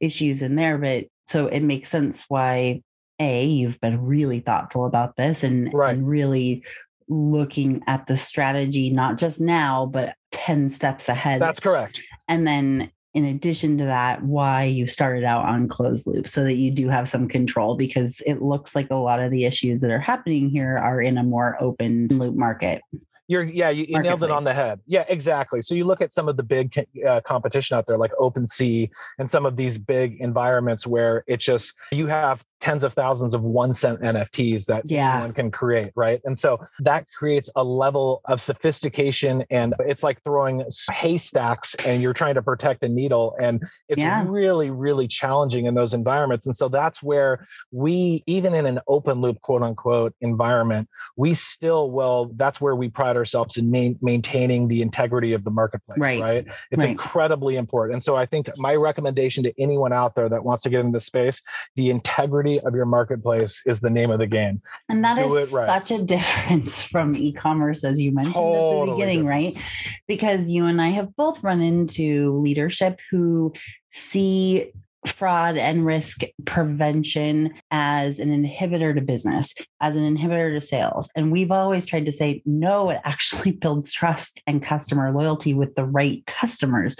issues in there, but so it makes sense why A, you've been really thoughtful about this and, right. and really looking at the strategy, not just now, but 10 steps ahead. That's correct. And then in addition to that, why you started out on closed loop so that you do have some control because it looks like a lot of the issues that are happening here are in a more open loop market. You're yeah, you, you nailed it on the head. Yeah, exactly. So you look at some of the big uh, competition out there, like OpenSea, and some of these big environments where it's just you have tens of thousands of one cent NFTs that yeah. anyone can create, right? And so that creates a level of sophistication, and it's like throwing haystacks, and you're trying to protect a needle, and it's yeah. really, really challenging in those environments. And so that's where we, even in an open loop, quote unquote, environment, we still well, that's where we pride ourselves in main, maintaining the integrity of the marketplace, right? right? It's right. incredibly important. And so I think my recommendation to anyone out there that wants to get into the space, the integrity of your marketplace is the name of the game. And that Do is right. such a difference from e-commerce, as you mentioned totally at the beginning, difference. right? Because you and I have both run into leadership who see fraud and risk prevention as an inhibitor to business, as an inhibitor to sales. And we've always tried to say, no, it actually builds trust and customer loyalty with the right customers.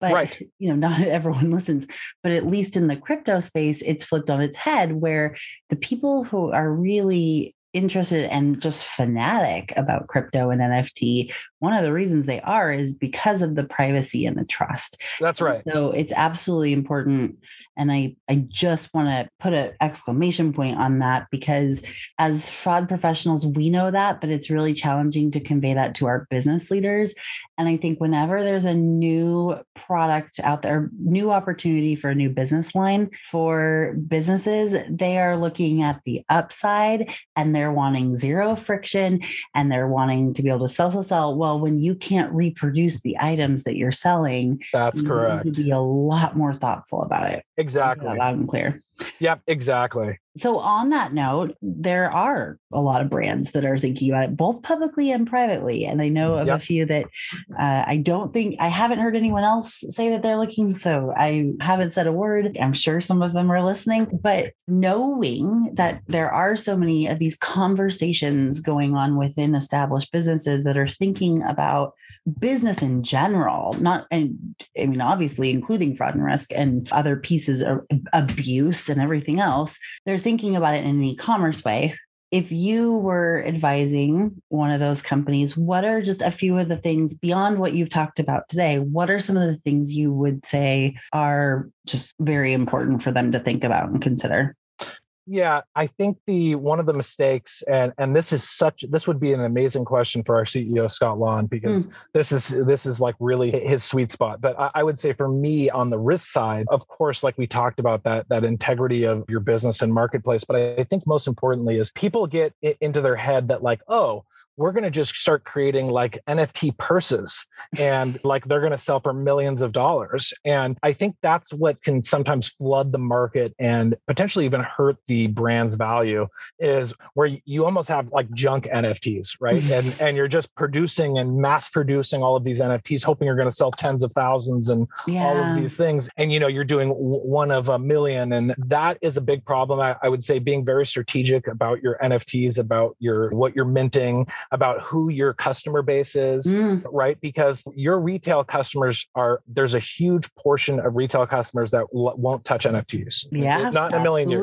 But, right. you know, not everyone listens. But at least in the crypto space, it's flipped on its head where the people who are really interested and just fanatic about crypto and NFT, one of the reasons they are is because of the privacy and the trust. That's right. And so it's absolutely important and I, I just want to put an exclamation point on that because as fraud professionals, we know that, but it's really challenging to convey that to our business leaders. And I think whenever there's a new product out there, new opportunity for a new business line for businesses, they are looking at the upside and they're wanting zero friction and they're wanting to be able to sell, sell, sell. Well, when you can't reproduce the items that you're selling, that's correct. to be a lot more thoughtful about it. Exactly. Loud and clear. Yep, exactly. So, on that note, there are a lot of brands that are thinking about it, both publicly and privately. And I know of yep. a few that uh, I don't think I haven't heard anyone else say that they're looking. So, I haven't said a word. I'm sure some of them are listening, but knowing that there are so many of these conversations going on within established businesses that are thinking about business in general, not, and I mean, obviously, including fraud and risk and other pieces of abuse and everything else, they're thinking about it in an e commerce way. If you were advising one of those companies, what are just a few of the things beyond what you've talked about today? What are some of the things you would say are just very important for them to think about and consider? Yeah, I think the one of the mistakes, and and this is such this would be an amazing question for our CEO Scott Lawin because mm. this is this is like really his sweet spot. But I, I, would say for me on the risk side, of course, like we talked about that that integrity of your business and marketplace. But I, I think most importantly is people get into their head that like, oh, we're going to just start creating like NFT purses and like they're going to sell for millions of dollars. And I think that's what can sometimes flood the market and potentially even hurt the brand's value is where you almost have like junk NFTs, right? and and you're just producing and mass producing all of these NFTs hoping you're going to sell tens of thousands and yeah. all of these things and you know you're doing one of a million and that is a big problem. I, I would say being very strategic about your NFTs, about your what you're minting, about who your customer base is, mm. right? Because your retail customers are, there's a huge portion of retail customers that won't touch NFTs. Yeah. Not in a million years.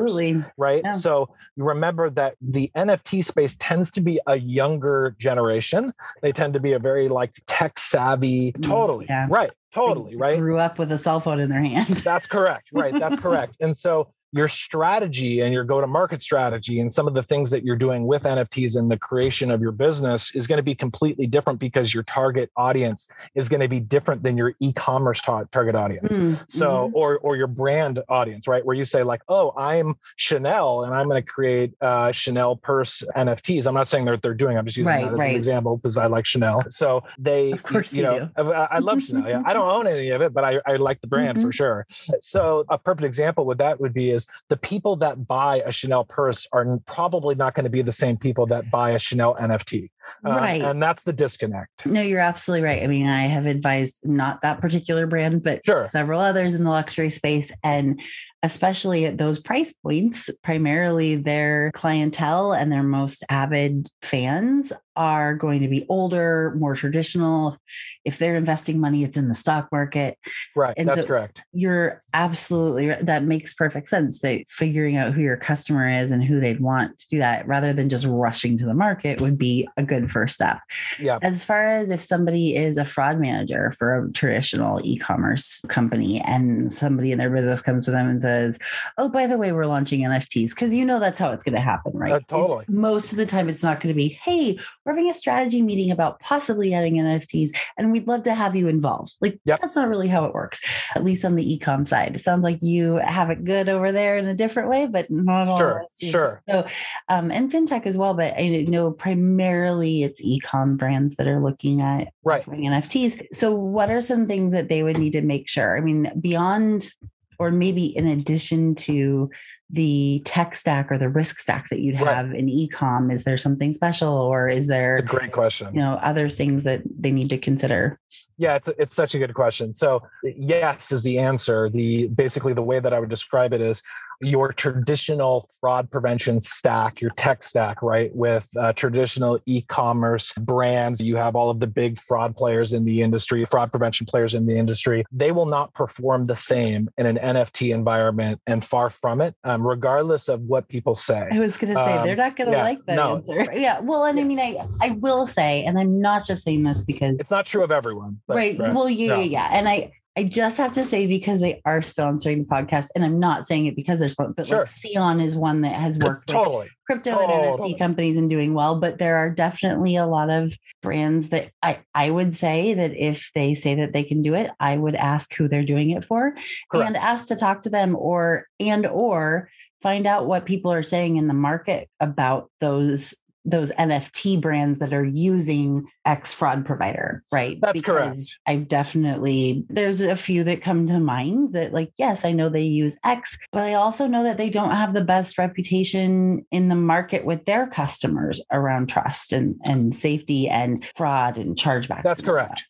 Right. Yeah. So remember that the NFT space tends to be a younger generation. They tend to be a very like tech savvy, mm, totally. Yeah. Right. Totally. They right. Grew up with a cell phone in their hand. That's correct. Right. That's correct. And so your strategy and your go to market strategy and some of the things that you're doing with NFTs and the creation of your business is going to be completely different because your target audience is going to be different than your e-commerce ta- target audience. Mm-hmm. So or or your brand audience, right? Where you say like, "Oh, I'm Chanel and I'm going to create uh, Chanel purse NFTs." I'm not saying they're they're doing. I'm just using right, that as right. an example because I like Chanel. So they Of course you, you know, I, I, love Chanel. Yeah. I don't own any of it, but I, I like the brand mm-hmm. for sure. So a perfect example with that would be is the people that buy a Chanel purse are probably not going to be the same people that buy a Chanel NFT. Uh, right. And that's the disconnect. No, you're absolutely right. I mean, I have advised not that particular brand, but sure. several others in the luxury space. And especially at those price points, primarily their clientele and their most avid fans are going to be older, more traditional. If they're investing money, it's in the stock market. Right. And that's so correct. You're absolutely right. That makes perfect sense. That figuring out who your customer is and who they'd want to do that rather than just rushing to the market would be a good first step. Yeah. As far as if somebody is a fraud manager for a traditional e-commerce company and somebody in their business comes to them and says, Oh, by the way, we're launching NFTs, because you know that's how it's going to happen, right? Uh, totally. It, most of the time it's not going to be, hey, we're having a strategy meeting about possibly adding NFTs, and we'd love to have you involved. Like yep. that's not really how it works, at least on the ecom side. It sounds like you have it good over there in a different way, but not sure, Sure. So, um, and fintech as well, but I know primarily it's ecom brands that are looking at right. NFTs. So, what are some things that they would need to make sure? I mean, beyond or maybe in addition to the tech stack or the risk stack that you'd have right. in ecom is there something special or is there it's a great question you know other things that they need to consider yeah it's, it's such a good question so yes is the answer the basically the way that i would describe it is your traditional fraud prevention stack, your tech stack, right? With uh, traditional e commerce brands, you have all of the big fraud players in the industry, fraud prevention players in the industry. They will not perform the same in an NFT environment and far from it, um, regardless of what people say. I was going to say, um, they're not going to yeah, like that no. answer. Yeah. Well, and I mean, I, I will say, and I'm not just saying this because it's not true of everyone. But, right. right. Well, yeah, no. yeah. And I, I just have to say because they are sponsoring the podcast, and I'm not saying it because they're sponsored, but sure. like SEON is one that has worked totally. with crypto totally. and NFT companies and doing well. But there are definitely a lot of brands that I, I would say that if they say that they can do it, I would ask who they're doing it for Correct. and ask to talk to them or and or find out what people are saying in the market about those those NFT brands that are using X fraud provider, right? That's because correct. I definitely, there's a few that come to mind that, like, yes, I know they use X, but I also know that they don't have the best reputation in the market with their customers around trust and, and safety and fraud and chargebacks. That's correct.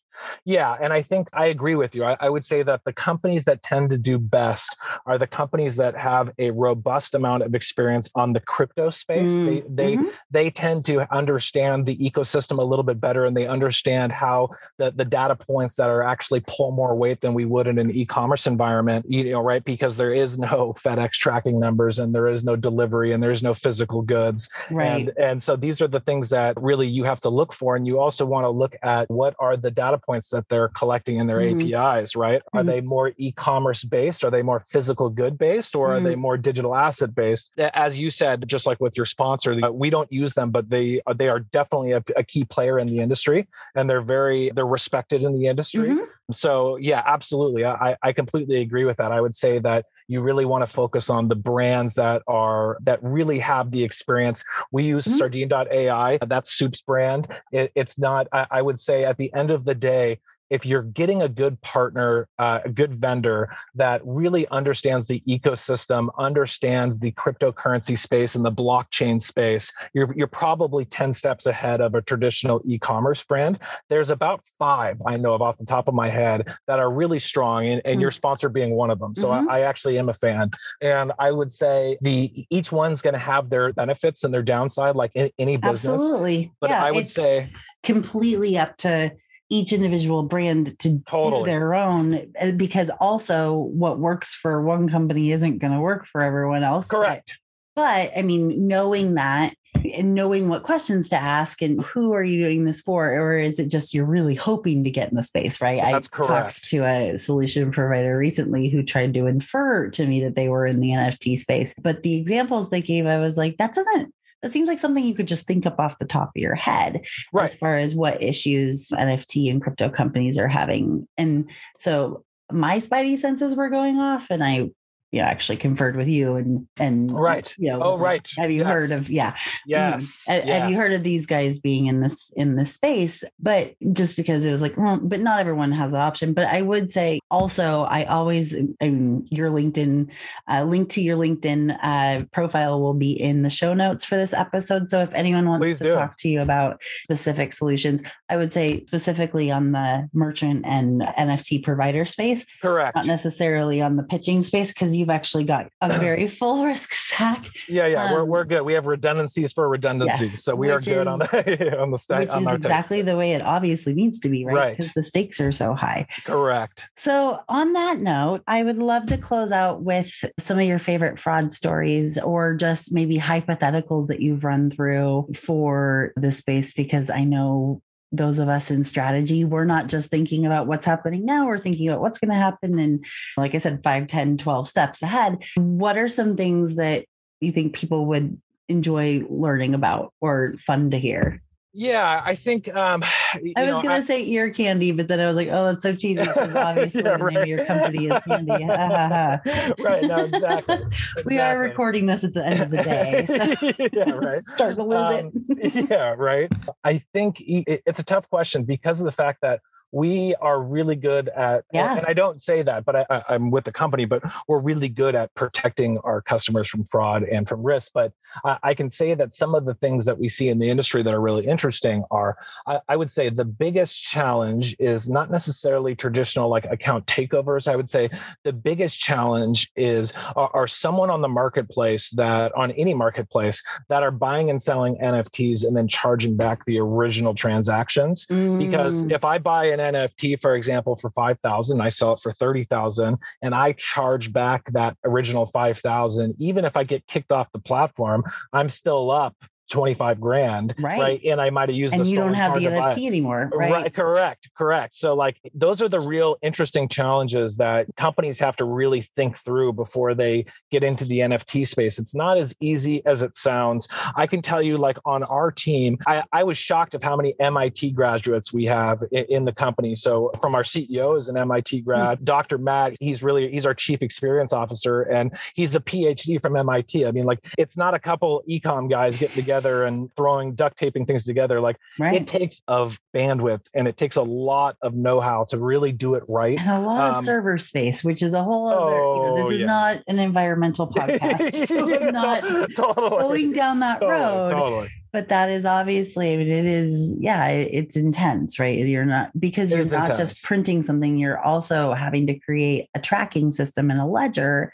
Yeah, and I think I agree with you. I, I, would say that the companies that tend to do best are the companies that have a robust amount of experience on the crypto space. Mm. They they mm-hmm. they tend to understand the ecosystem a little bit better, and they understand how the the data points that are actually pull more weight than we would in an e-commerce environment. You know, right? Because there is no FedEx tracking numbers, and there is no delivery, and there's no physical goods. Right. And and so these are the things that really you have to look for, and you also want to look at what are the data points that they're collecting in their Mhm. APIs, right? Are Mhm. they more e-commerce based? Are they more physical good based or are Mhm. they more digital asset based? As you said, just like with your sponsor, uh, we don't use them, but they uh, they are definitely a, a key player in the industry and they're very they're respected in the industry. Mhm. So yeah, absolutely. I, I completely agree with that. I would say that you really want to focus on the brands that are that really have the experience. We use Mhm. sardine.ai. That's Soup's brand. It, it's not, I, I would say at the end of the day, if you're getting a good partner, uh, a good vendor that really understands the ecosystem, understands the cryptocurrency space and the blockchain space, you're, you're probably 10 steps ahead of a traditional e-commerce brand. There's about five I know of off the top of my head that are really strong, and, and Mm. your sponsor being one of them. So Mhm. I, I actually am a fan, and I would say the each one's going to have their benefits and their downside, like in any business. Absolutely. But yeah, I would it's say completely up to each individual brand to do their own uh, because also what works for one company isn't going to work for everyone else. But- correct. But I mean, knowing that and knowing what questions to ask and who are you doing this for, or is it just you're really hoping to get in the space, right? That's I correct. talked to a solution provider recently who tried to infer to me that they were in the NFT space. But the examples they gave, I was like, that doesn't that seems like something you could just think up off the top of your head Right. as far as what issues NFT and crypto companies are having. And so my spidey senses were going off and I you know, actually conferred with you and and Right. you know Oh, like, right. have you Yes. heard of yeah Yes. Mm. Ha- Have you heard of these guys being in this in this space? But just because it was like, well, but not everyone has the option. But I would say also, I always, I mean, your LinkedIn uh, link to your LinkedIn uh, profile will be in the show notes for this episode. So if anyone wants Please to do. talk to you about specific solutions, I would say specifically on the merchant and NFT provider space, Correct. not necessarily on the pitching space, because you've actually got a very full risk stack Yeah, yeah, we're, Um, we're good. We have redundancies for redundancies, yes, so we are good on the on the stack. which is take. exactly the way it obviously needs to be, right? Right. Because the stakes are so high. correct. So, on that note, I would love to close out with some of your favorite fraud stories or just maybe hypotheticals that you've run through for this space, because I know those of us in strategy, we're not just thinking about what's happening now, we're thinking about what's going to happen. And like I said, 5, 10, 12 steps ahead. What are some things that you think people would enjoy learning about or fun to hear? Yeah, I think. Um, I was know, gonna say ear candy, but then I was like, oh, that's so cheesy because obviously Yeah, the name of your company is candy. Right. No, exactly. We are recording this at the end of the day. So yeah, right. starting to lose Um, it. yeah, right. I think it- it's a tough question because of the fact that we are really good at, Yeah. and I don't say that, but I, I'm with the company, but we're really good at protecting our customers from fraud and from risk. But I, I can say that some of the things that we see in the industry that are really interesting are, I, I would say, the biggest challenge is not necessarily traditional like account takeovers. I would say the biggest challenge is are, are someone on the marketplace that on any marketplace that are buying and selling NFTs and then charging back the original transactions. Because Mm, if I buy an NFT, for example, for five thousand, I sell it for thirty thousand, and I charge back that original five thousand, even if I get kicked off the platform, I'm still up 25 grand Right. and i might have used and the you don't have the card to buy it. NFT anymore, right? correct correct so like those are the real interesting challenges that companies have to really think through before they get into the nft space it's not as easy as it sounds i can tell you like on our team i, I was shocked of how many mit graduates we have in, in the company so from our ceo is an mit hmm. grad dr matt he's really he's our chief experience officer and he's a phd from mit i mean like it's not a couple ecom guys getting together and throwing duct taping things together like Right. it takes of bandwidth and it takes a lot of know-how to really do it right and a lot um, of server space, which is a whole other, you know, this Oh, is yeah. not an environmental podcast. So Yeah, I'm not totally, going down that totally, road. totally. But that is obviously, I mean, it is, yeah, it's intense, right? You're not, because you're not intense. just printing something, you're also having to create a tracking system and a ledger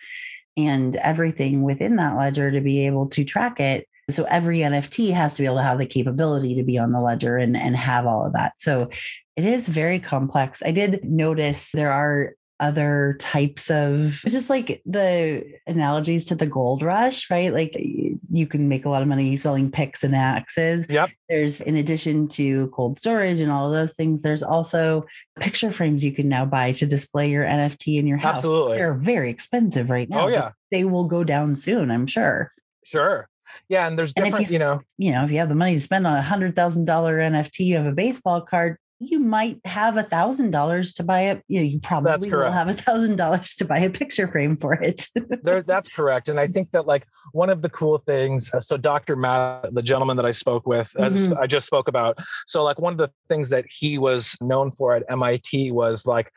and everything within that ledger to be able to track it. So every NFT has to be able to have the capability to be on the ledger and, and have all of that. So it is very complex. I did notice there are other types of just like the analogies to the gold rush, right? Like you can make a lot of money selling picks and axes. Yep. There's, in addition to cold storage and all of those things, there's also picture frames you can now buy to display your NFT in your house. Absolutely. They're very expensive right oh, now. Oh, yeah. They will go down soon, I'm sure. Sure. Yeah, and there's And if different, you you know, You know, if you have the money to spend on a hundred thousand dollar NFT, you have a baseball card, you might have a thousand dollars to buy it. You know, you probably will have a thousand dollars to buy a picture frame for it. there, that's correct. And I think that like one of the cool things, uh, so Dr. Matt, the gentleman that I spoke with, uh, Mhm. I just spoke about. So like one of the things that he was known for at MIT was like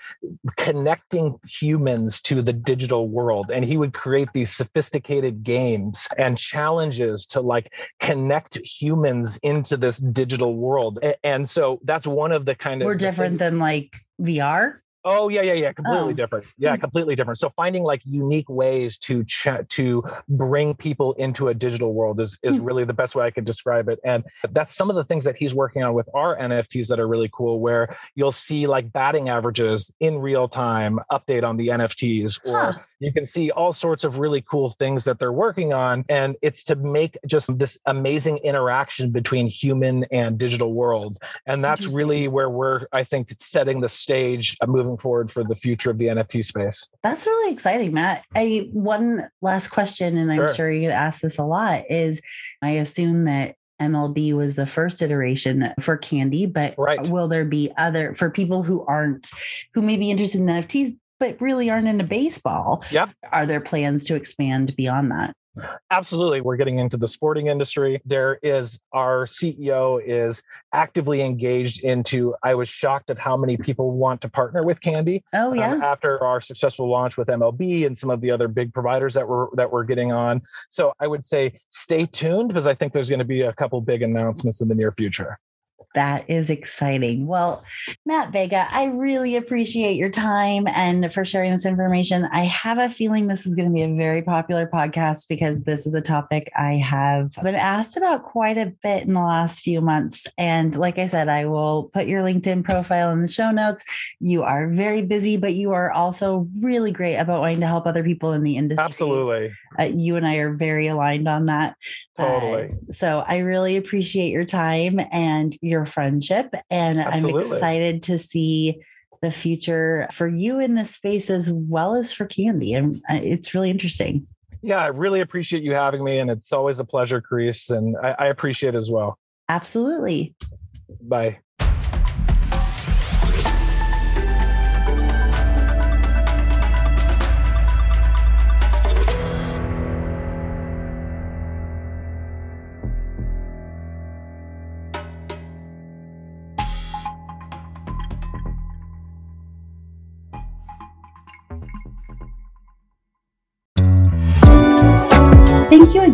connecting humans to the digital world. And he would create these sophisticated games and challenges to like connect humans into this digital world. And so that's one of the kind of We're different than like VR. Oh yeah, yeah, yeah. Completely Oh. different. Yeah, Hmm. completely different. So finding like unique ways to ch- to bring people into a digital world is is Hmm. really the best way I could describe it. And that's some of the things that he's working on with our NFTs that are really cool. Where you'll see like batting averages in real time update on the NFTs, or Huh. You can see all sorts of really cool things that they're working on. And it's to make just this amazing interaction between human and digital world. And that's really where we're, I think, setting the stage uh, moving forward for the future of the NFT space. That's really exciting, Matt. I one last question, and I'm Sure. sure you get asked this a lot, is I assume that MLB was the first iteration for Candy, but Right. will there be other for people who aren't who may be interested in NFTs but really aren't into baseball? Yep. Are there plans to expand beyond that? Absolutely. We're getting into the sporting industry. There is our CEO is actively engaged into, I was shocked at how many people want to partner with Candy. Oh um, yeah. after our successful launch with MLB and some of the other big providers that we're that we're getting on. So I would say stay tuned because I think there's going to be a couple big announcements in the near future. That is exciting. Well, Matt Vega, I really appreciate your time and for sharing this information. I have a feeling this is going to be a very popular podcast because this is a topic I have been asked about quite a bit in the last few months. And like I said, I will put your LinkedIn profile in the show notes. You are very busy, but you are also really great about wanting to help other people in the industry. Absolutely. Uh, you and I are very aligned on that. Totally. Uh, so I really appreciate your time and your friendship. And Absolutely. I'm excited to see the future for you in this space as well as for Candy. And uh, it's really interesting. Yeah, I really appreciate you having me. And it's always a pleasure, Karisse. And I, I appreciate it as well. Absolutely. Bye.